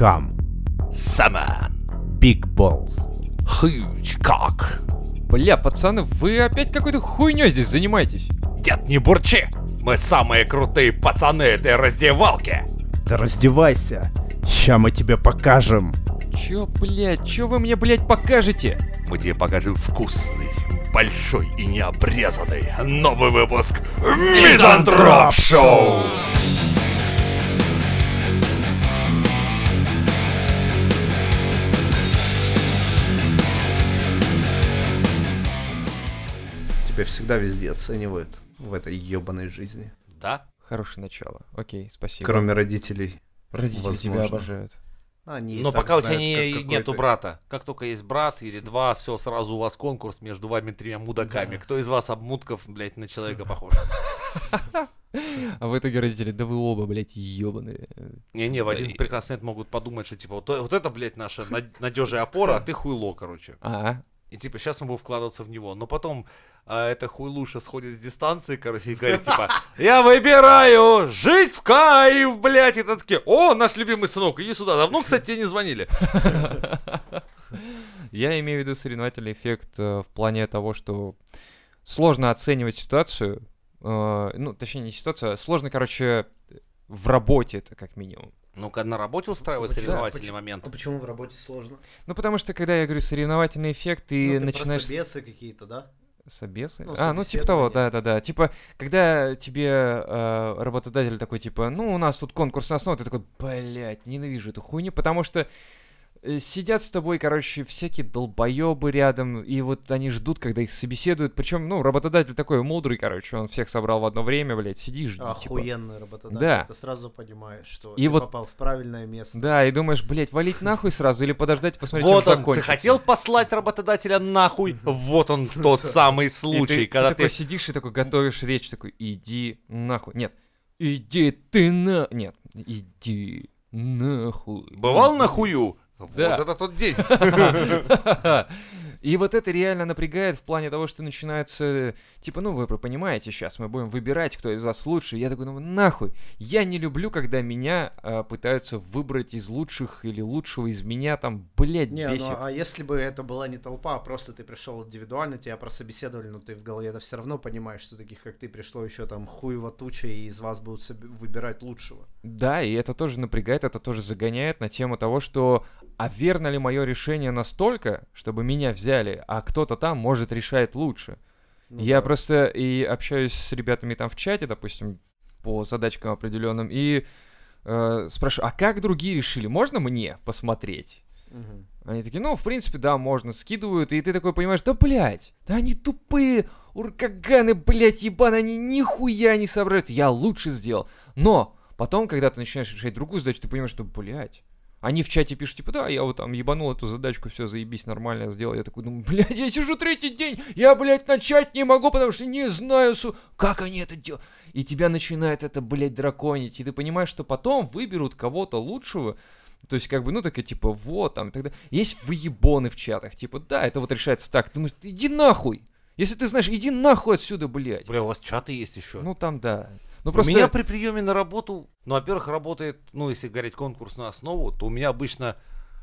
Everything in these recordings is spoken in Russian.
Come. Саман. Big balls. Huge cock. Бля, пацаны, вы опять какой-то хуйней здесь занимаетесь. Дед, не бурчи. Мы самые крутые пацаны этой раздевалки. Да раздевайся. Ща мы тебе покажем. Чё, блядь, чё вы мне, блядь, покажете? Мы тебе покажем вкусный, большой и необрезанный новый выпуск Мизантроп Шоу. Тебя всегда везде оценивают в этой ебаной жизни. Да? Хорошее начало. Окей, спасибо. Кроме родителей. Родители тебя возможно. обожают. Они и Но пока у тебя знают, не- нету брата. Как только есть брат или два, все, сразу у вас конкурс между вами тремя мудаками. Кто из вас обмутков, блядь, на человека похож? А в итоге родители, да вы оба, блядь, ебаные. Не-не, в один прекрасный момент могут подумать, что типа вот, вот это, блядь, наша надежная опора, а ты хуйло, короче. А, И типа сейчас мы будем вкладываться в него. Но потом а, эта хуйлуша сходит с дистанции, короче, и говорит, типа, я выбираю жить в кайф, блядь. И такие, о, наш любимый сынок, иди сюда. Давно, кстати, тебе не звонили. Я имею в виду соревновательный эффект э, в плане того, что сложно оценивать ситуацию, э, ну, точнее, не ситуацию, а сложно, короче, в работе это как минимум. Ну-ка, на работе устраивать Почему? соревновательный Почему? момент. А почему в работе сложно? Ну, потому что, когда я говорю соревновательный эффект, ты Ну, ты начинаешь... собесы какие-то, да? Собесы? Ну, а, ну типа того, да-да-да. Типа, когда тебе э, работодатель такой, типа, ну, у нас тут конкурсная основа, ты такой, блядь, ненавижу эту хуйню, потому что сидят с тобой, короче, всякие долбоебы рядом, и вот они ждут, когда их собеседуют. Причем, ну, работодатель такой мудрый, короче, он всех собрал в одно время, блядь, сиди и жди, типа. Охуенный работодатель. Да. Ты сразу понимаешь, что И ты вот- попал в правильное место. Да, и думаешь, блядь, валить нахуй сразу или подождать, посмотреть, Вот чем он, ты закончится. хотел послать работодателя нахуй? Вот он тот самый ты- случай, ты, когда такой ты... сидишь и такой готовишь речь, такой, иди нахуй. Нет, иди ты на... Нет, иди нахуй. Бывал на хую? Да. Вот это тот день. И вот это реально напрягает в плане того, что начинается, типа, ну вы понимаете, сейчас мы будем выбирать, кто из вас лучше. Я такой, ну нахуй. Я не люблю, когда меня а, пытаются выбрать из лучших или лучшего из меня, там, блядь, Не, бесит. ну а если бы это была не толпа, а просто ты пришел индивидуально, тебя прособеседовали, но ты в голове это все равно понимаешь, что таких как ты пришло еще там хуево туча, и из вас будут выбирать лучшего. Да, и это тоже напрягает, это тоже загоняет на тему того, что а верно ли мое решение настолько, чтобы меня взяли, а кто-то там может решать лучше. Ну Я да. просто и общаюсь с ребятами там в чате, допустим, по задачкам определенным, и э, спрашиваю, а как другие решили, можно мне посмотреть? Мгм. Они такие, ну, в принципе, да, можно, скидывают, и ты такой понимаешь, да, блядь, да они тупые, уркаганы, блядь, ебаны, они нихуя не соображают, я лучше сделал. Но потом, когда ты начинаешь решать другую задачу, ты понимаешь, что, блядь, они в чате пишут, типа, да, я вот там ебанул эту задачку, все, заебись, нормально я сделал. Я такой, ну, блядь, я сижу третий день, я, блядь, начать не могу, потому что не знаю, су... как они это делают. И тебя начинает это, блядь, драконить, и ты понимаешь, что потом выберут кого-то лучшего, то есть, как бы, ну, такая, типа, вот, там, и так далее. Есть выебоны в чатах, типа, да, это вот решается так. Ты думаешь, иди нахуй. Если ты знаешь, иди нахуй отсюда, блядь. Бля, у вас чаты есть еще? Ну, там, да. Ну, У просто... меня при приеме на работу, ну, во-первых, работает, ну, если говорить конкурсную основу, то у меня обычно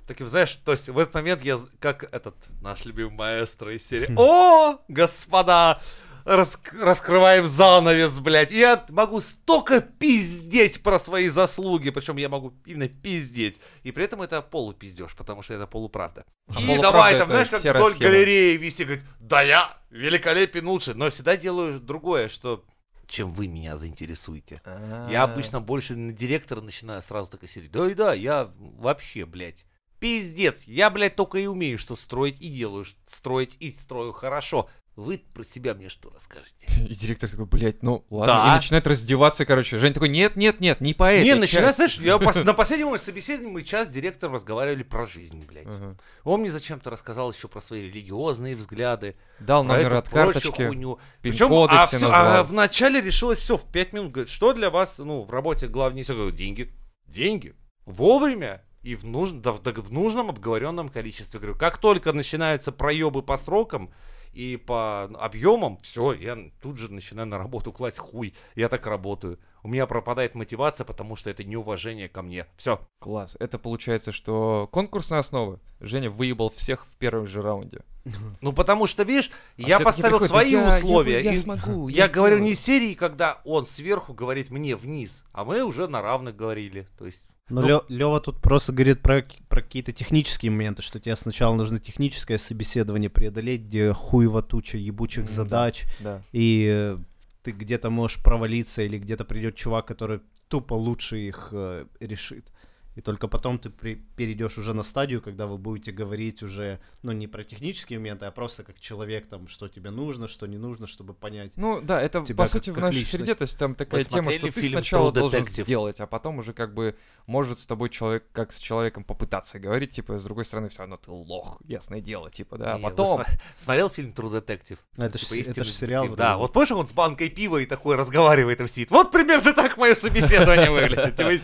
таким, знаешь, то есть в этот момент я, как этот наш любимый маэстро из серии, о, господа, раск- раскрываем занавес, блядь, и я могу столько пиздеть про свои заслуги, причем я могу именно пиздеть, и при этом это полупиздеж, потому что это полуправда. А и полуправда давай там, знаешь, как вдоль схема. галереи вести, говорит, да я великолепен лучше, но всегда делаю другое, что чем вы меня заинтересуете. Я А. обычно больше на директора начинаю сразу такой серии. Да и да, я вообще, блядь, пиздец. Я, блядь, только и умею, что строить и делаю. Строить и строю хорошо. Вы про себя мне что расскажете? И директор такой, блядь, ну ладно. Да. И начинает раздеваться, короче. Женя такой, нет, нет, нет, не по этой Не, начинай, части». знаешь, я пос- на последнем моем собеседовании мы час с директором разговаривали про жизнь, блядь. Ага. Он мне зачем-то рассказал еще про свои религиозные взгляды, Дал номер эту от карточки, хуйню. Причем, а, все всё- назвал. а вначале решилось все в 5 минут. Говорит, что для вас, ну, в работе главнее всего? Говорю, деньги. Деньги. Вовремя и в, нуж- да в нужном обговоренном количестве. Говорю, как только начинаются проебы по срокам, и по объемам, все, я тут же начинаю на работу класть хуй. Я так работаю. У меня пропадает мотивация, потому что это неуважение ко мне. Все. Класс. Это получается, что конкурсная основа. Женя выебал всех в первом же раунде. Ну, потому что, видишь, А я поставил приходит, свои «Я- я- условия. Я, и смогу. я говорил не сделаю». из серии, когда он сверху говорит мне вниз, а мы уже на равных говорили. То есть, Но Ну- Лё- Лёва тут просто говорит про, про какие-то технические моменты, что тебе сначала нужно техническое собеседование преодолеть, где хуево туча ебучих задач, Да. и э, ты где-то можешь провалиться, или где-то придет чувак, который тупо лучше их э, решит. И только потом ты при- перейдешь уже на стадию, когда вы будете говорить уже, ну, не про технические моменты, а просто как человек, там, что тебе нужно, что не нужно, чтобы понять. Ну да, это Тебя по как- сути в как нашей личность. среде, то есть там такая тема, что ты фильм сначала должен сделать, а потом уже как бы может с тобой человек, как с человеком попытаться говорить, типа, с другой стороны, все равно ты лох, ясное дело, типа, да, а потом... смотрел фильм True Detective? Это ж Типа се- это истинный ж сериал детектив. Да, вот помнишь, он с банкой пива и такой разговаривает и сидит. Вот примерно так мое собеседование выглядит. Типа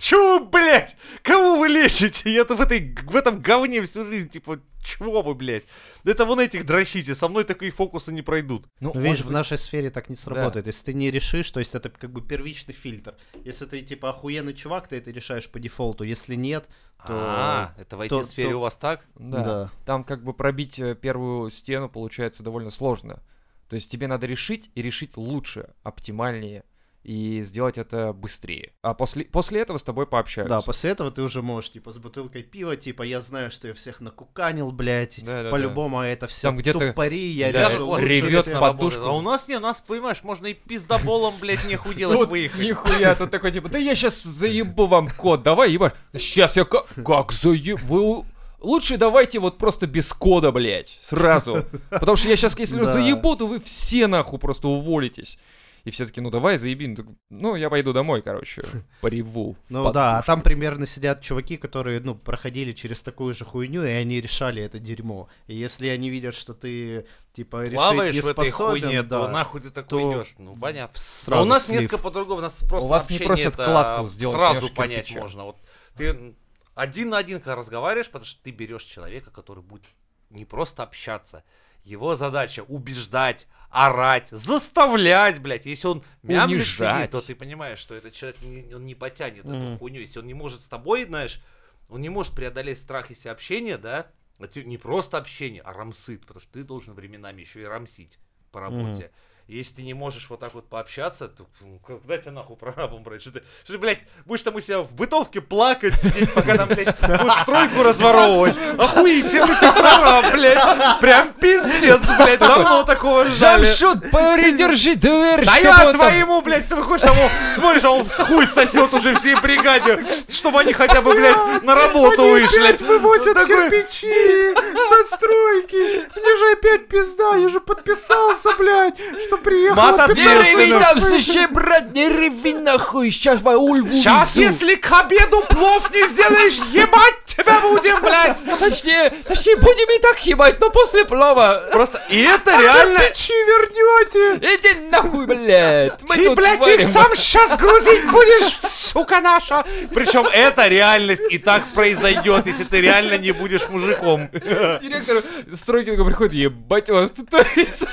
Чё вы, блядь? Кого вы лечите? Я-то в, этой, в этом говне всю жизнь, типа, чего вы, блядь? Да это вон этих дрочите, со мной такие фокусы не пройдут. Ну, Ну, видишь, в нашей сфере так не сработает. Если ты не решишь, то есть это как бы первичный фильтр. Если ты типа охуенный чувак, ты это решаешь по дефолту. Если нет, то... А, это в IT-сфере то- у вас так? Да. да. Там как бы пробить э, первую стену получается довольно сложно. То есть тебе надо решить и решить лучше, оптимальнее и сделать это быстрее. А после, после этого с тобой пообщаются. Да, после этого ты уже можешь, типа, с бутылкой пива, типа, я знаю, что я всех накуканил, блядь. Да-да-да. По-любому это все Там где-то- тупари, я Да, решил в подушку. А у нас не, у нас, понимаешь, можно и пиздоболом, блядь, нехуй делать выехать. Нихуя, тут такой типа, да я сейчас заебу вам код, давай ебашь. Сейчас я как, как заеб... Вы у- Лучше давайте вот просто без кода, блядь, сразу. Потому что я сейчас, если Да. заебу, то вы все нахуй просто уволитесь. И все таки ну давай заеби. Ну, Ну, я пойду домой, короче, пореву. Ну да, а там примерно сидят чуваки, которые, ну, проходили через такую же хуйню, и они решали это дерьмо. И если они видят, что ты, типа, решить Плаваешь не в этой способен, хуйне, да, то нахуй ты такой то идешь. Ну, понятно. сразу а у нас слив. несколько по-другому, у нас просто У вас не просят это кладку сделать сразу понять кирпича. можно. Вот ты один на один, когда разговариваешь, потому что ты берешь человека, который будет не просто общаться, его задача убеждать, орать, заставлять, блядь. Если он мямлит сидит, то ты понимаешь, что этот человек не, он не потянет Мгм. эту хуйню. Если он не может с тобой, знаешь, он не может преодолеть страх, если общение, да, а не просто общение, а рамсыт, потому что ты должен временами еще и рамсить по работе. Если ты не можешь вот так вот пообщаться, то ну, когда тебя нахуй прорабом брать? Что ты, что ты, блядь, будешь там у себя в бытовке плакать, сидеть, пока там, блядь, будешь стройку разворовывать? Охуительный ты прораб, блядь. Прям пиздец, блядь, давно такого ждали. Жамшут, придержи дверь, Да я твоему, блядь, ты выходишь, там, он, смотришь, а он хуй сосет уже всей бригаде, чтобы они хотя бы, блядь, на работу вышли. вывозят кирпичи со стройки. Мне же опять пизда, я же подписался, блядь, что приехал. Мата Не реви там, слушай, брат, не реви нахуй, сейчас во Ульву Сейчас, если к обеду плов не сделаешь, ебать тебя будем, блядь. Точнее, точнее, будем и так ебать, но после плова. Просто, и это реально... Кирпичи вернете. Иди нахуй, блядь. Мы Ты, блядь, варим. их сам сейчас грузить будешь, сука наша. Причем это реальность, и так произойдет, если ты реально не будешь мужиком. Директор стройки такой приходит, ебать у вас тут творится.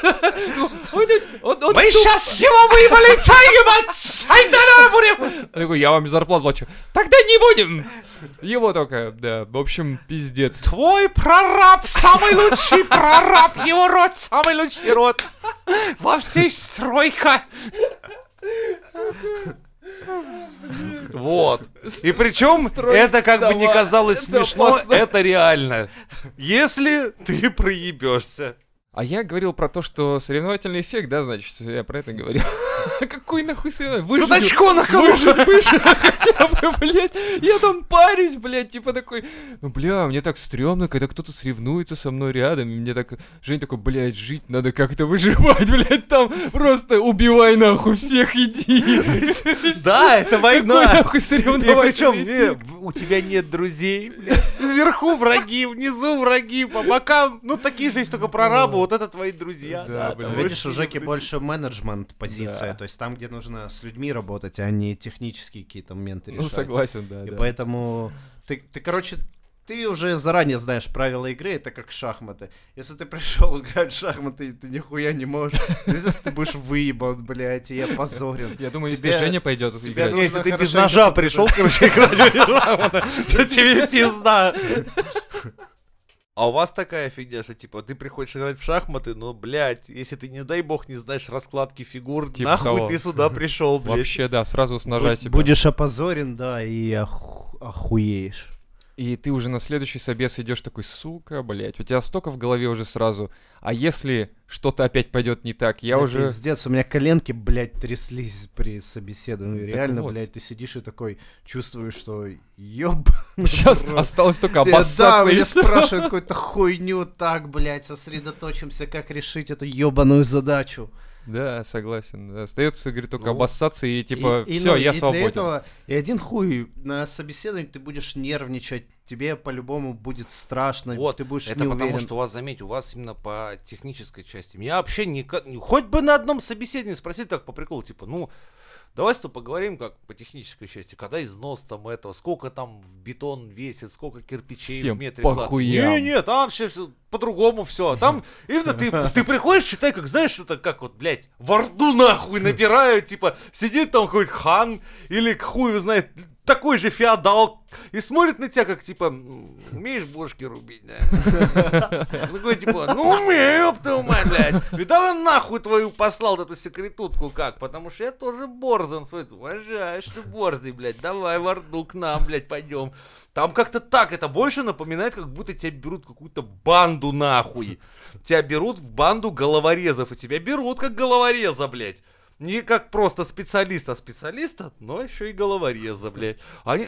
Он, он, Мы тут- сейчас его выебали, чай, ебать, ай, давай будем. Он такой, я вам зарплату плачу. Тогда не будем. Его только, да, в общем, пиздец. Твой прораб самый лучший прораб, его род самый лучший род. Во всей стройка. Вот. И причем это как бы не казалось смешно, это реально. Если ты проебешься. А я говорил про то, что соревновательный эффект, да, значит, я про это говорил. Какой нахуй? Тут Выжить, очко на кого выжить, хотя бы, блядь. Я там парюсь, блядь, типа такой, ну, бля, мне так стрёмно, когда кто-то соревнуется со мной рядом, и мне так, Жень такой, блядь, жить надо как-то выживать, блядь, там просто убивай нахуй всех, иди. Да, это Какой война. нахуй И соревновательный причем у тебя нет друзей. блядь. Вверху враги, внизу враги, по бокам. Ну, такие же есть только прорабы, вот это твои друзья. Да, Видишь, у Жеки больше менеджмент позиция, то есть там, где нужно с людьми работать, а не технические какие-то моменты Ну, решать. согласен, да, И да. поэтому ты, ты, короче, ты уже заранее знаешь правила игры, это как шахматы. Если ты пришел играть в шахматы, и ты нихуя не можешь, здесь ты будешь выебан, блядь, и опозорен. Я думаю, Тебе- если Женя пойдет тебя играть. Если ты без ножа пришел, короче, играть в Warhammer, то тебе пизда. А у вас такая фигня, что типа ты приходишь играть в шахматы, но, блядь, если ты, не дай бог, не знаешь раскладки фигур, Типа нахуй того. ты сюда пришел, блядь. Вообще, да, сразу с тебя. Будешь опозорен, да, и оху- охуеешь. И ты уже на следующий собес идешь такой, сука, блядь, у тебя столько в голове уже сразу. А если что-то опять пойдет не так, я Да уже... Пиздец, у меня коленки, блядь, тряслись при собеседовании. Так Реально, вот. блядь, ты сидишь и такой чувствуешь, что ёб... Сейчас осталось только Да, обоссаться и меня спрашивают какую-то хуйню, так, блядь, сосредоточимся, как решить эту ёбаную задачу. Да, согласен. Остается, говорит, только Ну, обоссаться и типа, И- и, все, ну, я и свободен. Для этого и один хуй на собеседовании ты будешь нервничать, тебе по-любому будет страшно, Вот, ты будешь Это не потому, уверен. что у вас, заметь, у вас именно по технической части. Меня вообще не... Хоть бы на одном собеседовании спросить так по приколу, типа, ну, давай с тобой поговорим как по технической части. Когда износ там этого, сколько там в бетон весит, сколько кирпичей Всем в метре. по клад- хуям. Не, не, там вообще по-другому все. Там именно ты, ты приходишь, считай, как, знаешь, это как вот, блядь, в Орду нахуй набирают, типа, сидит там какой-то хан или хуй знает, такой же феодал, и смотрит на тебя, как, типа, «М, умеешь бошки рубить, да? Такой, типа, ну умею, твою мать, блядь. Видал, я нахуй твою послал эту секретутку как? Потому что я тоже борзан свой. Уважаешь ты борзый, блядь, давай в Орду к нам, блядь, пойдем. Там как-то так, это больше напоминает, как будто тебя берут какую-то банду нахуй. Тебя берут в банду головорезов, и тебя берут как головореза, блядь. Не как просто специалиста, специалиста, но еще и головореза, блядь. Они...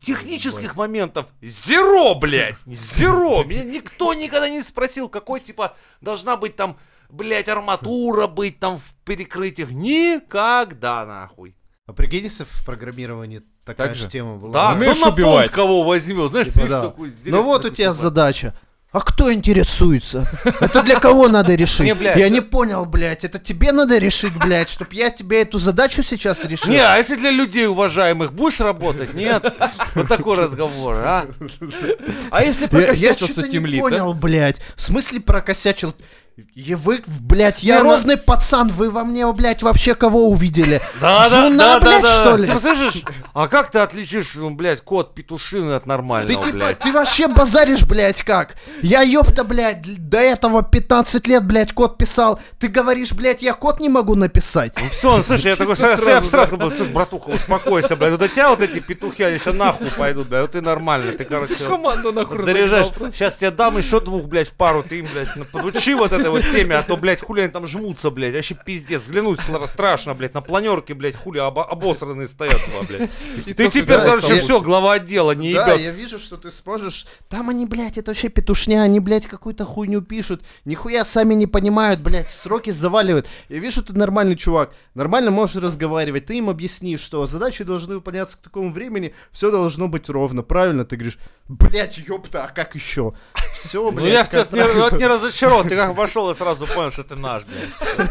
Технических моментов зеро, блядь, зеро. Меня никто никогда не спросил, какой, типа, должна быть там, блядь, арматура быть там в перекрытиях. Никогда, нахуй. А прикинь, если в программировании такая Так же же? тема была. Да, Умеешь кто на убивать? кого возьмет, знаешь, Типа, да. такой, Ну вот у тебя типа, задача. А кто интересуется? Это для кого надо решить? Не, блядь, Я это- не понял, блядь. Это тебе надо решить, блядь, чтоб я тебе эту задачу сейчас решил? Не, а если для людей уважаемых будешь работать? Нет? Вот такой разговор, а? А если Я, я прокосячился что-то не тимлит, понял, блядь. В смысле прокосячил? И вы, блядь, я Не, ну- ровный пацан, вы во мне, блядь, вообще кого увидели? Да, да, Жуна, да, блядь, да. что ли? Типа, слышишь, а как ты отличишь, ну, блядь, кот петушины от Ты нормального, типа, блядь? ты вообще базаришь, блядь, как? Я, ёпта, блядь, до этого 15 лет, блядь, код писал. Ты говоришь, блядь, я код не могу написать. Ну все, ну, слушай, я такой сразу, сразу, сразу, говорю, слушай, братуха, успокойся, блядь. Вот до тебя вот эти петухи, они сейчас нахуй пойдут, блядь. Вот ты нормально, ты, короче, Команду нахуй заряжаешь. Сейчас тебе дам еще двух, блядь, в пару, ты им, блядь, ну, подучи вот этой вот теме, а то, блядь, хули они там жмутся, блядь. Вообще пиздец, взглянуть страшно, блядь, на планерке, блядь, хули обо- обосранные стоят два, блядь. И Ты теперь, короче, все, глава отдела, не да, я вижу, что ты сможешь. Там они, блядь, это вообще петушня, они, блядь, какую-то хуйню пишут. Нихуя сами не понимают, блядь, сроки заваливают. Я вижу, ты нормальный чувак, нормально можешь разговаривать. Ты им объяснишь, что задачи должны выполняться к такому времени, все должно быть ровно, правильно? Ты говоришь, блядь, ёпта, а как еще? Все, Ну блядь. я в тебя не, вот не разочарован, ты как вошел и сразу понял, что ты наш, блядь.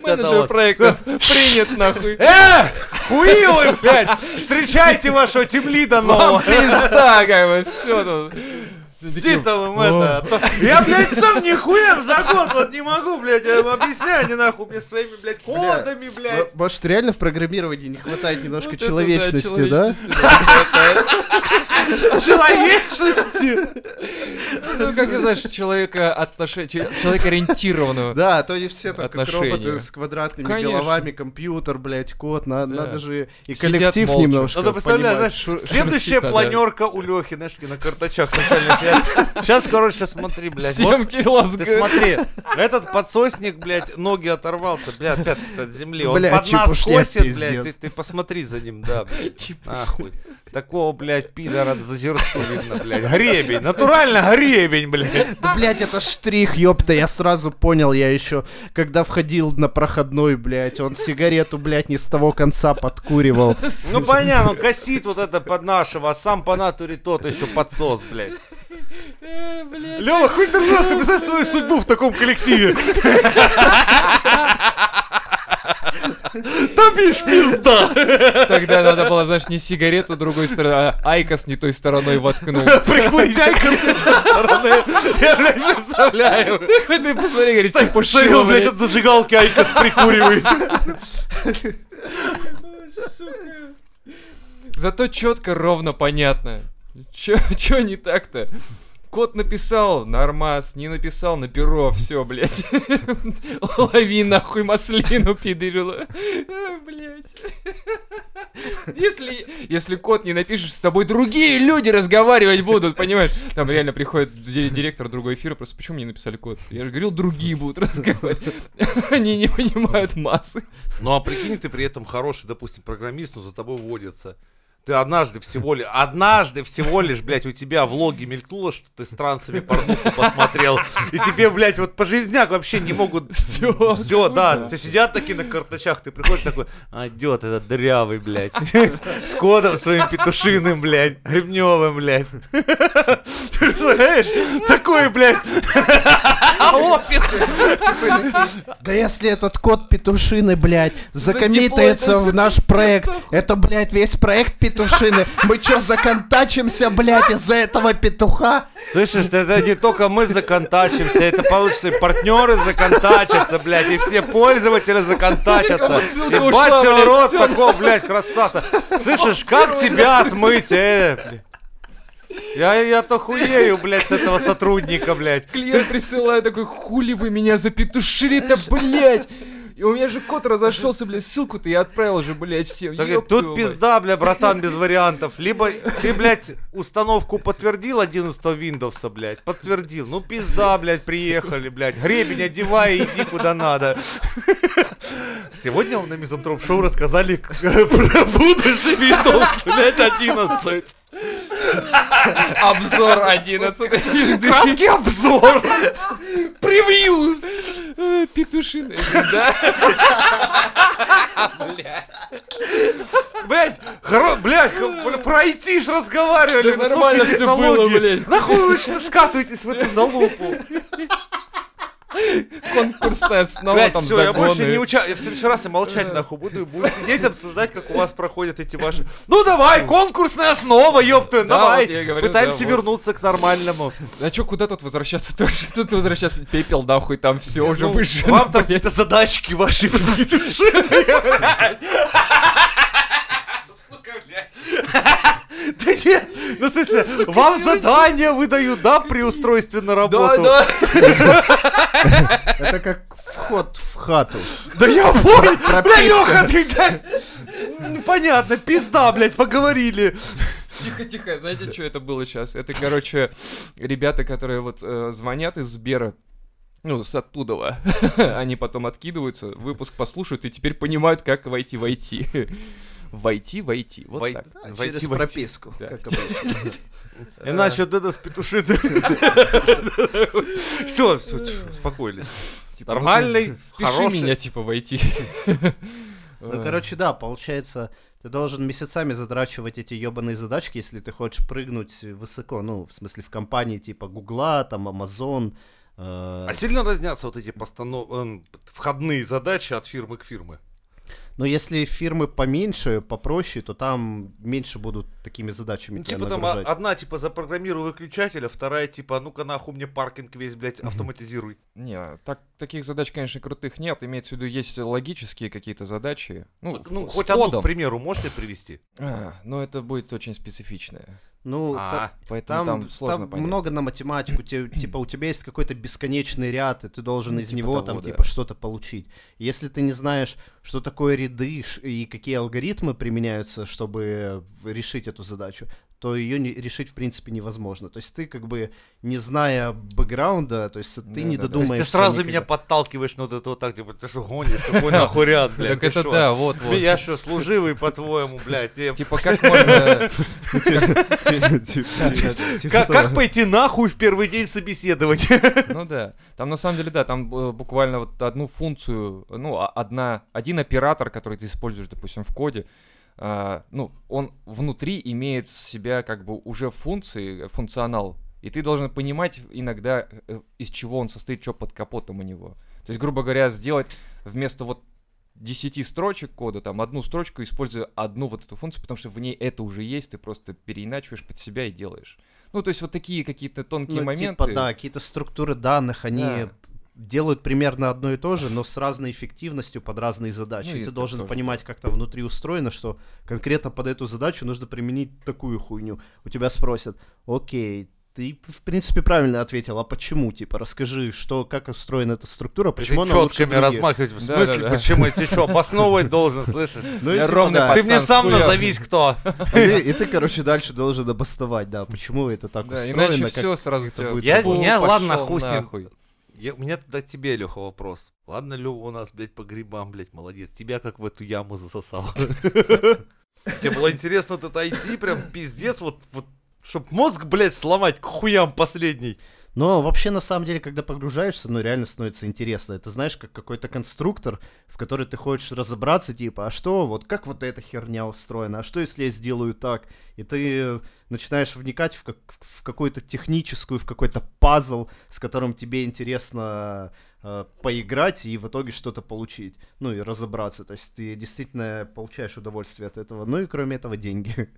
Менеджер проектов принят нахуй. Э, хуилы, блядь, встречайте вашего тимлида Вам нового. пизда, как бы, все тут. Иди-то вам это. а Я, блядь, сам нихуя за год вот не могу, блядь, я объясняю, они нахуй мне своими, блядь, кодами, блядь. Может, реально в программировании не хватает немножко человечности, да? человечности, Ну, как ты знаешь, человека отношения, человек ориентированного. Да, то не все там как Отношения. роботы с квадратными Конечно. головами, компьютер, блядь, код, на- Да. надо же и Сидят коллектив молча. немножко Ну, ты представляешь, знаешь, следующая шерстит, да. планерка у Лехи, знаешь, на карточах. Сейчас, короче, смотри, блядь. вот Семки лазга. Ты смотри, этот подсосник, блядь, ноги оторвал-то, блядь, пятки от земли. Он Блядь, под нас косит, блядь, ты, ты посмотри за ним, да, блядь. Нахуй. Такого, блядь, пидора за зерсту видно, блядь. Гребень, натурально гребень, блядь. Да, блядь, это штрих, ёпта, я сразу понял, я еще, когда входил на проходной, блядь, он сигарету, блядь, не с того конца подкуривал. Ну понятно, он косит вот это под нашего, а сам по натуре тот еще подсос, блядь. Э, блядь. Лёва, хуй ты ржёшь, ты свою судьбу в таком коллективе. Там бишь пизда. Тогда надо было, знаешь, не сигарету другой стороны, а IQOS не той стороной воткнул. Прикурить IQOS с этой стороны. Я, блядь, представляю. Ты посмотри, говорит, типа он, блядь, блядь. от зажигалки IQOS прикуривает. Зато четко, ровно, понятно. Чё, чё не так-то? Кот написал, нормас, не написал, на перо, все, блядь. Лови нахуй маслину, пидырила. А, Блядь. Если, если кот не напишешь, с тобой другие люди разговаривать будут, понимаешь? Там реально приходит ди- директор другой эфира, просто почему мне не написали код? Я же говорил, другие будут разговаривать. Они не понимают массы. Ну а прикинь, ты при этом хороший, допустим, программист, но за тобой водится. Ты однажды всего лишь, однажды всего лишь, блядь, у тебя в логе мелькнуло, что ты с трансами порнуху посмотрел, и тебе, блядь, вот по жизняк вообще не могут... Все. Все, да, ты сидят такие на карточах, ты приходишь такой, а, идет этот дырявый, блядь, с кодом своим петушиным, блядь, гребневым, блядь. Ты представляешь, такой, блядь, офис. Да если этот кот петушины, блядь, закоммитается это в наш проект, это, блядь, весь проект петушины, мы чё, законтачимся, блядь, из-за этого петуха? Слышишь, это не только мы законтачимся, это получится и партнеры законтачатся, блядь, и все пользователи законтачатся. Тебе блядь, рот такой, блядь, красота. Слышишь, как тебя отмыть, э, блядь? Я, я-то хуею, блядь, с этого сотрудника, блядь. Клиент присылает такой, хули вы меня запетушили-то, блядь! И у меня же кот разошелся, блядь, ссылку-то я отправил же, блядь, всем. Так, ёб тут твою пизда, бля, братан, без вариантов. Либо ты, блядь, установку подтвердил 11 Windows, блядь, подтвердил. Ну, пизда, блядь, приехали, блядь. Гребень одевай иди куда надо. Сегодня на Мизантроп Шоу рассказали про будущий Windows, блядь, 11. Обзор 11. Краткий обзор. Превью. Петушиный, да? Блять, хоро... блять, х- бля, про IT ж разговаривали. Да нормально всё было, блядь. Нахуй вы что скатываетесь в эту залупу? Конкурсная основа, там все, я больше не уча... Я в следующий раз я молчать нахуй буду и буду сидеть обсуждать, как у вас проходят эти ваши... Ну давай, конкурсная основа, ёпты, Да, давай. Пытаемся вернуться к нормальному. А чё, куда тут возвращаться? Тут возвращаться. Пепел, нахуй, там все уже Ну, выжжено, Вам там какие-то задачки ваши Да нет, ну в смысле, вам задания выдают, да, при устройстве на Да, работу? да. Это как вход в хату. Да я понял, бля. Лёха, ты, да. Ну, Понятно, пизда, блядь, поговорили. Тихо, тихо, знаете, что это было сейчас? Это, короче, ребята, которые вот э, звонят из Сбера, ну, с оттуда, они потом откидываются, выпуск послушают и теперь понимают, как войти в IT. Войти, войти, вот Вой- так. Да, Войти, через войти. прописку, Да. как обычно. Иначе вот это с петушиной. Все, все, успокоились. Типа, Нормальный, хороший. меня, типа, войти. Ну, короче, да, получается, ты должен месяцами задрачивать эти ебаные задачки, если ты хочешь прыгнуть высоко, ну, в смысле, в компании типа Гугла, там, Amazon. э, А сильно разнятся вот эти постанов... эм, входные задачи от фирмы к фирме? Но если фирмы поменьше, попроще, то там меньше будут такими задачами Ну, тебя типа там а- нагружать. одна, типа, запрограммируй выключатель, а вторая, типа, ну-ка нахуй мне паркинг весь, блядь, автоматизируй. Не, так, таких задач, конечно, крутых нет. Имеется в виду, есть логические какие-то задачи. Ну, Ну, хоть одну, к примеру, можете привести? А, но это будет очень специфичное. Ну, А, та- Поэтому там, там, сложно там понять. много на математику, те- типа у тебя есть какой-то бесконечный ряд, и ты должен Ну, из типа него того, там да. типа что-то получить. Если ты не знаешь, что такое ряды и какие алгоритмы применяются, чтобы решить эту задачу, то ее не, решить в принципе невозможно. То есть ты как бы не зная бэкграунда, то есть ты Да, не да, да. То есть додумаешь. ты сразу меня подталкиваешь на вот это вот так, типа, ты что гонишь, какой нахуй ряд, блядь, Так это да, вот, вот. Я что, служивый, по-твоему, блядь? Типа как можно... Как, как пойти нахуй в первый день собеседовать? Ну да. Там на самом деле, да, там э, буквально вот одну функцию, ну, а- одна, один оператор, который ты используешь, допустим, в коде, а, ну, он внутри имеет себя как бы уже функции, функционал, и ты должен понимать иногда, э, из чего он состоит, что под капотом у него. То есть, грубо говоря, сделать вместо вот 10 строчек кода, там одну строчку используя одну вот эту функцию, потому что в ней это уже есть, ты просто переиначиваешь под себя и делаешь. Ну, то есть вот такие какие-то тонкие Ну, моменты. Типа, да, какие-то структуры данных, они Да. Делают примерно одно и то же, но с разной эффективностью под разные задачи. Ну, и и ты должен тоже. понимать, как там внутри устроено, что конкретно под эту задачу нужно применить такую хуйню. У тебя спросят, окей, ты, в принципе, правильно ответил, а почему? Типа, расскажи, что, как устроена эта структура, почему Ты она лучше четками других?» размахивать. В смысле, да, да. почему? Ты что, обосновывать должен, слышишь? Ну, и Я типа, ровный да. Ты мне сам хуя. назовись кто. И, и ты, короче, дальше должен обосновать, да, почему это так Да, устроено. иначе как- все сразу это тебя... будет Я, меня, ладно, хуй с ним. Я- у меня тогда к тебе, Леха, вопрос. Ладно, Лева у нас, блядь, по грибам, блядь, молодец. Тебя как в эту яму засосал. Тебе было интересно это IT, прям пиздец, вот, вот, чтоб мозг, блядь, сломать к хуям последний. Но вообще, на самом деле, когда погружаешься, ну, реально становится интересно. Это, знаешь, как какой-то конструктор, в который ты хочешь разобраться, типа, а что, вот как вот эта херня устроена, а что, если я сделаю так? И ты начинаешь вникать в, как- в какую-то техническую, в какой-то пазл, с которым тебе интересно э, поиграть и в итоге что-то получить. Ну, и разобраться. То есть ты действительно получаешь удовольствие от этого. Ну, и кроме этого, деньги.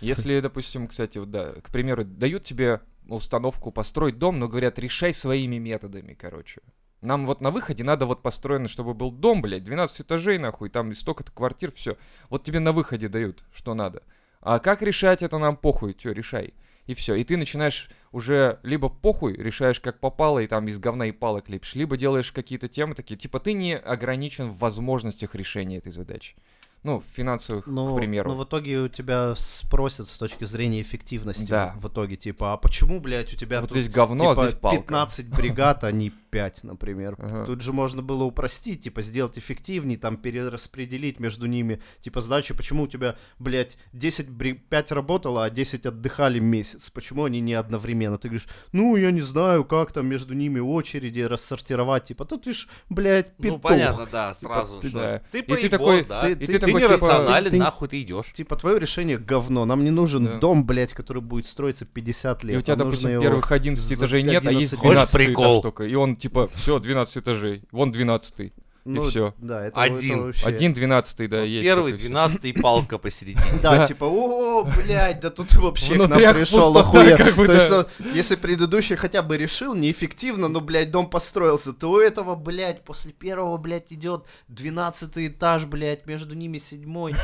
Если, допустим, кстати, вот да, к примеру, дают тебе установку построить дом, но говорят, решай своими методами, короче. Нам вот на выходе надо вот построено, чтобы был дом, блядь, 12 этажей, нахуй, там столько-то квартир, все. Вот тебе на выходе дают, что надо. А как решать это нам похуй, чё, решай. И все. И ты начинаешь уже либо похуй, решаешь как попало, и там из говна и палок лепишь, либо делаешь какие-то темы такие. Типа ты не ограничен в возможностях решения этой задачи. Ну, финансовых, Ну, к примеру. ну, в итоге у тебя спросят с точки зрения эффективности. Да. В итоге, типа, а почему, блядь, у тебя вот тут, здесь говно, типа, а здесь палка. 15 бригад, а не 5, например. Ага. Тут же можно было упростить, типа, сделать эффективнее, там, перераспределить между ними, типа, задачи, почему у тебя, блядь, 10 бри... 5 работало, а 10 отдыхали месяц, почему они не одновременно? Ты говоришь, ну, я не знаю, как там между ними очереди рассортировать, типа, тут ты ж, блядь, Ну, петух. понятно, да, сразу. ты- что да. Ты И ты такой- да. ты- Ты, ты ты такой, нерационален, типа, ты- нахуй ты идешь. Типа, твое решение говно. Нам не нужен Да. дом, блядь, который будет строиться 50 лет. И у тебя, Нам допустим, первых 11 за этажей нет, а есть 11 12 Хочешь прикол? этаж только. И он типа, все, 12 этажей. Вон 12 Ну, всё. Да, это, Один. это вообще- Один 12 да, есть. Первый, и двенадцатый, палка посередине. Да, Да. типа, о, блядь, да тут вообще к нам пришел охуя. То есть, да. ну, если предыдущий хотя бы решил неэффективно, но, блядь, дом построился, то у этого, блядь, после первого, блядь, идет 12 этаж, блядь, между ними седьмой.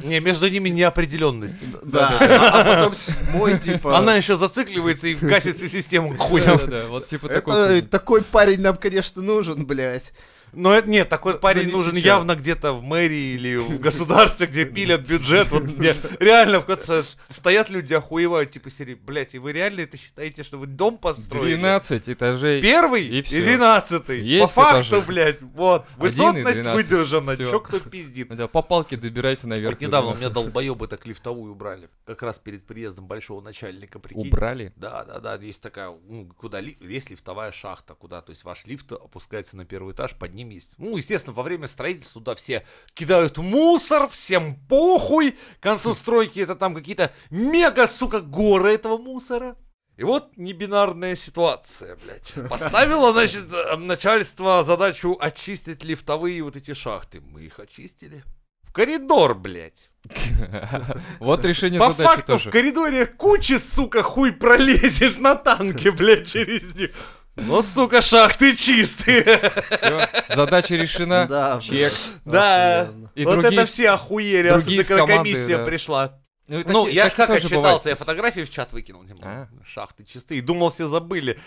И Не, между ними неопределенность. да, а потом седьмой, типа... Она еще зацикливается и гасит всю систему к хуям. Да-да-да, вот типа такой. такой парень нам, конечно, нужен, блядь. Но это нет, такой Да парень не нужен сейчас. явно где-то в мэрии или в государстве, где пилят бюджет, вот где реально в конце стоят люди охуевают, типа серии, блядь, и вы реально это считаете, что вы дом построили? 12 этажей. Первый И и, всё. двенадцатый. Есть По факту, этажи. блядь, вот. И Высотность 12. выдержана, Всё. чё кто пиздит. Да, по палке добирайся наверх. Вот недавно у меня 12. долбоебы так лифтовую убрали. Как раз перед приездом большого начальника, прикинь. Убрали. Да, да, да, есть такая, ну, куда ли, есть лифтовая шахта, куда, то есть ваш лифт опускается на первый этаж, под ним есть, ну, естественно, во время строительства туда все кидают мусор, всем похуй, к концу стройки это там какие-то мега, сука, горы этого мусора. И вот небинарная ситуация, блядь. Поставило, значит, э, начальство задачу очистить лифтовые вот эти шахты. Мы их очистили. В коридор, блядь. Вот решение По задачи факту тоже. в коридоре кучи, сука, хуй пролезешь на танке, блядь, через них. Но, сука, шахты чистые. Все, задача решена. Да, Чек. Да. И вот другие- это все охуели, особенно когда команды, комиссия да. пришла. Ну, Ну, таки- я ж так как отчитался, я фотографии в чат выкинул. типа, А. Шахты чистые. Думал, все забыли.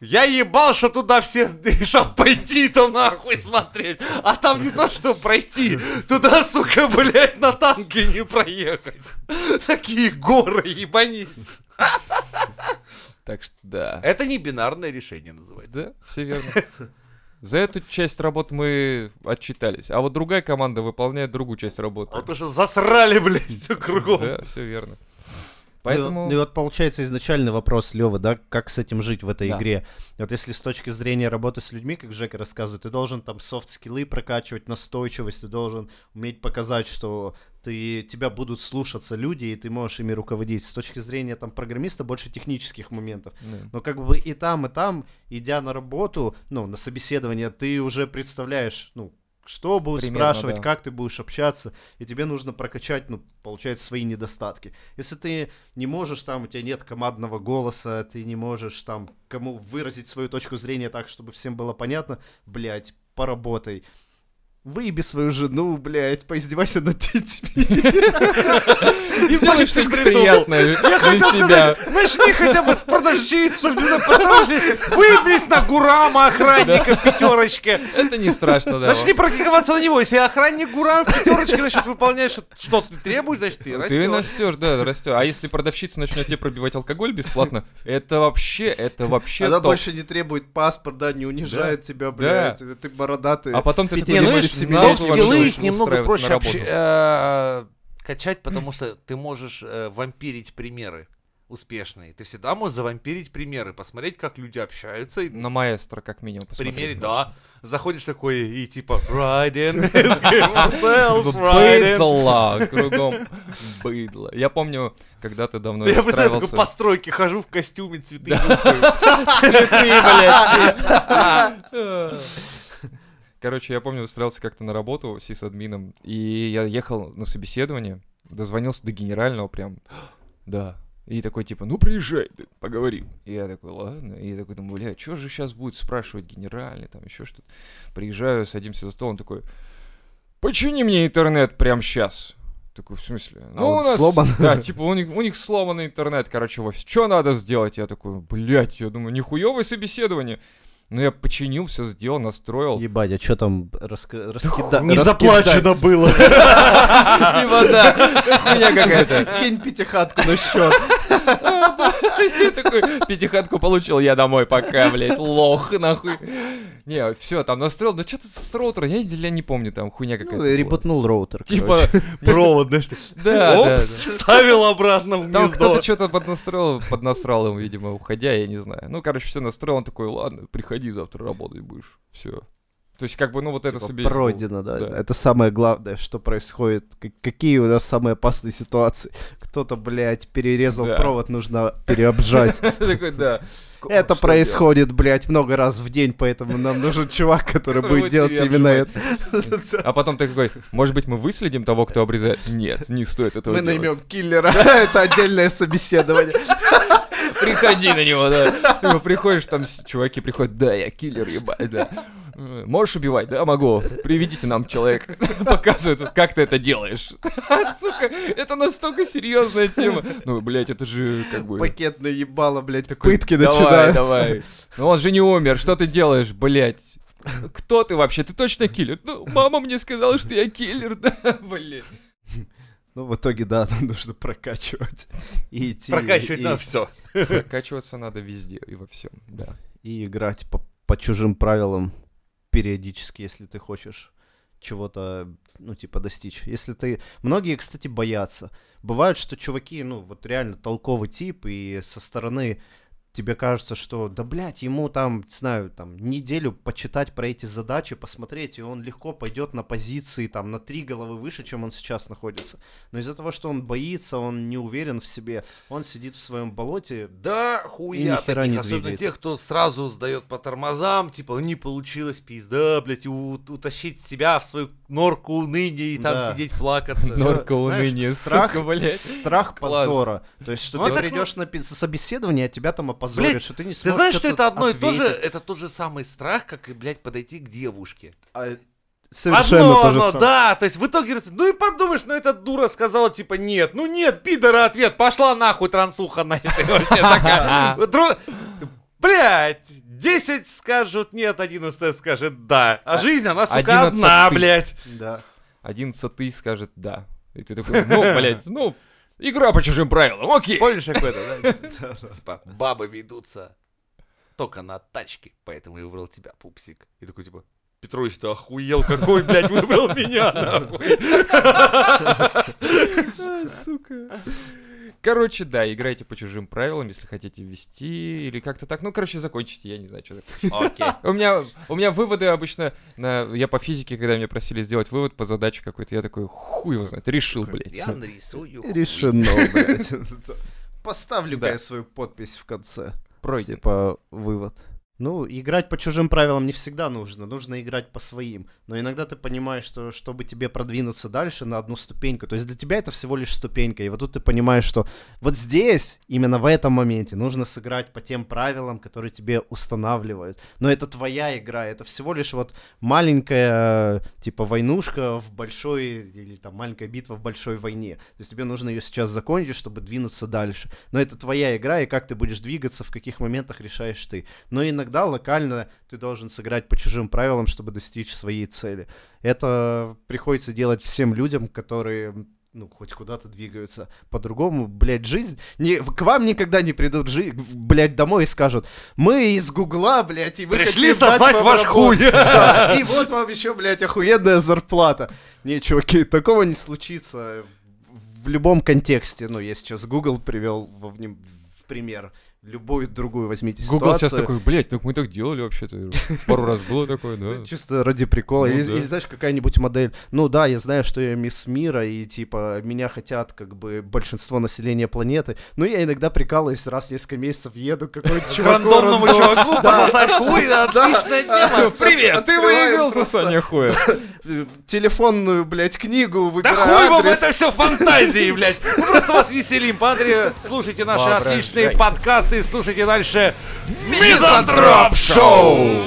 Я ебал, что туда все решат пойти-то нахуй смотреть. А там не то, что пройти. Туда, сука, блядь, на танке не проехать. Такие горы, ебанись. Так что да. Это не бинарное решение называется. Да, все верно. За эту часть работы мы отчитались. А вот другая команда выполняет другую часть работы. А то, что засрали, блядь, кругом. Да, все верно. Поэтому... Ну и вот получается изначальный вопрос, Лева, да, как с этим жить в этой Да. игре. Вот если с точки зрения работы с людьми, как Жека рассказывает, ты должен там софт-скиллы прокачивать, настойчивость, ты должен уметь показать, что ты, тебя будут слушаться люди, и ты можешь ими руководить. С точки зрения там программиста больше технических моментов. Да. Но как бы и там, и там, идя на работу, ну, на собеседование, ты уже представляешь, ну, что будут Примерно, спрашивать, да. как ты будешь общаться, и тебе нужно прокачать, ну, получается, свои недостатки. Если ты не можешь, там, у тебя нет командного голоса, ты не можешь, там, кому выразить свою точку зрения так, чтобы всем было понятно, блядь, поработай. Выеби свою жену, блядь, поиздевайся над детьми. Сделай что-то приятное для себя. Начни хотя бы с поставишь, выебись на Гурама, охранника в пятерочке. Это не страшно, да. Начни практиковаться на него. Если охранник Гурам в пятерочке начнет выполнять, что, что ты требуешь, значит ты Ты растешь. растешь, да, растешь. А если продавщица начнет тебе пробивать алкоголь бесплатно, это вообще, это вообще Она больше не требует паспорт, да, не унижает тебя, блядь, ты бородатый. А потом ты такой Вообще скиллы их немного проще общ- э, качать, потому что ты можешь э, вампирить примеры успешные. Ты всегда можешь завампирить примеры, посмотреть, как люди общаются, и На маэстро, как минимум, посмотреть. примерить, да. Заходишь такой и типа Riding, is myself, riding». Быдло, кругом быдло. Я помню, когда ты давно Я представляю, такой по стройке хожу в костюме, цветы. Цветы, блядь. Короче, я помню, устраивался как-то на работу с админом, и я ехал на собеседование, дозвонился до генерального прям, да, и такой типа, ну приезжай, поговорим. И я такой, ладно, и я такой думаю, бля, что же сейчас будет спрашивать генеральный, там еще что-то. Приезжаю, садимся за стол, он такой, почини мне интернет прямо сейчас. Такой, в смысле? А он у сломан? Да, типа у них, у них сломанный интернет, короче, в офисе. Что надо сделать? Я такой, блядь, я думаю, нихуевое собеседование. Ну, я починил, все сделал, настроил. Ебать, а что там раска... раскида... Не раскидай? заплачено было. Типа, да, хуйня какая-то. Кинь пятихатку на счет. Такой, пятихатку получил, я домой пока, блядь, лох, нахуй. Не, все, там настроил, да что-то с роутера, я, я не помню, там хуйня какая-то. Ну, была. ребутнул роутер. Типа. Провод, знаешь, да, да, опс, вставил обратно в Там кто-то что-то поднастроил, поднасрал ему, видимо, уходя, я не знаю. Ну, короче, все настроил, он такой, ладно, приходи завтра работать будешь. Все. То есть, как бы, ну, вот это Типа, собеседование. пройдено, да. Да. Это самое главное, что происходит. Какие у нас самые опасные ситуации. Кто-то, блядь, перерезал Да. провод, нужно переобжать. Такой, да. Это происходит, блядь, много раз в день, поэтому нам нужен чувак, который будет делать именно это. А потом ты такой, может быть, мы выследим того, кто обрезает? Нет, не стоит этого Мы делать. наймем киллера. Это отдельное собеседование. Приходи на него, да. Ты приходишь, там чуваки приходят, да, я киллер, ебать, да. Э, Можешь убивать? Да, могу. Приведите нам человека. Показывают, как ты это делаешь. Сука, это настолько серьезная тема. Ну, блядь, это же как бы... Пакетное ебало, блядь, такой, пытки давай, начинаются. давай. Ну он же не умер, что ты делаешь, блядь? Кто ты вообще? Ты точно киллер? Ну, мама мне сказала, что я киллер, да, блядь. Ну, в итоге, да, нам нужно прокачивать. И идти. Прокачивать и- на все. Прокачиваться надо везде и во всем, да. и играть по, по чужим правилам периодически, если ты хочешь чего-то, ну, типа, достичь. Если ты... Многие, кстати, боятся. Бывает, что чуваки, ну, вот реально толковый тип, и со стороны тебе кажется, что, да, блядь, ему там, не знаю, там, неделю почитать про эти задачи, посмотреть, и он легко пойдет на позиции, там, на три головы выше, чем он сейчас находится. Но из-за того, что он боится, он не уверен в себе, он сидит в своем болоте, Да, И хуя хера таких, не особенно двигается. тех, кто сразу сдает по тормозам, типа, не получилось, пизда, блядь, у- утащить себя в свою норку уныния и там Да. сидеть плакаться. Но- Норка Знаешь, уныния, страх, сука, блядь. страх позора. То есть, что ты придешь на собеседование, а тебя там опозорят, Блядь, что ты не Ты сможешь знаешь, что это одно и то же, это тот же самый страх, как и, блядь, подойти к девушке. А, Совершенно Одно то же оно, самое. да, то есть в итоге, ну и подумаешь, ну эта дура сказала, типа, нет, ну нет, пидора ответ, пошла нахуй трансуха на этой вообще такая. Блядь, 10 скажут нет, 11 скажет да, а жизнь, она, сука, 11 одна, ты. блядь. Да. Одиннадцатый скажет «да». И ты такой, ну, блядь, ну, игра по чужим правилам, окей. Помнишь, как это, да? Типа, бабы ведутся только на тачке, поэтому я выбрал тебя, пупсик. И такой, типа, Петрович, ты охуел, какой, блядь, выбрал меня, нахуй. Сука. Короче, да, играйте по чужим правилам, если хотите ввести, или как-то так. Ну, короче, закончите, я не знаю, что такое. Окей. У меня, у меня выводы обычно, на, я по физике, когда меня просили сделать вывод по задаче какой-то, я такой, хуй его знает, решил, блядь. Я нарисую. Решено, блядь. Поставлю-ка Да. я свою подпись в конце. Пройден. Типа, вывод. Ну, играть по чужим правилам не всегда нужно, нужно играть по своим. Но иногда ты понимаешь, что чтобы тебе продвинуться дальше на одну ступеньку, то есть для тебя это всего лишь ступенька, и вот тут ты понимаешь, что вот здесь, именно в этом моменте, нужно сыграть по тем правилам, которые тебе устанавливают. Но это твоя игра, это всего лишь вот маленькая, типа, войнушка в большой, или там маленькая битва в большой войне. То есть тебе нужно ее сейчас закончить, чтобы двинуться дальше. Но это твоя игра, и как ты будешь двигаться, в каких моментах решаешь ты. Но иногда иногда локально ты должен сыграть по чужим правилам, чтобы достичь своей цели. Это приходится делать всем людям, которые ну, хоть куда-то двигаются. По-другому, блядь, жизнь... Не, к вам никогда не придут, жи... блядь, домой и скажут, мы из Гугла, блядь, и мы Пришли сосать ваш работу». хуй. Да, и вот вам еще, блядь, охуенная зарплата. Не, чуваки, такого не случится в любом контексте. Ну, я сейчас Google привел во в пример. Любую другую возьмите Google сейчас ситуацию. такой, блядь, ну мы так делали вообще-то. Пару раз было такое, да. Чисто ради прикола. Ну и, да. и знаешь, какая-нибудь модель. Ну да, я знаю, что я мисс мира, и типа меня хотят как бы большинство населения планеты. Но я иногда прикалываюсь, раз в несколько месяцев еду к какой-нибудь чуваку. рандомному рандом- чуваку пососать хуй, да, отличная тема. Привет, ты выиграл сосание хуя. телефонную, блядь, книгу, Да выбираю хуй вам это все фантазии, блядь. Мы просто вас веселим, Падре. Слушайте наши отличные подкасты, слушайте дальше Мизантроп Шоу.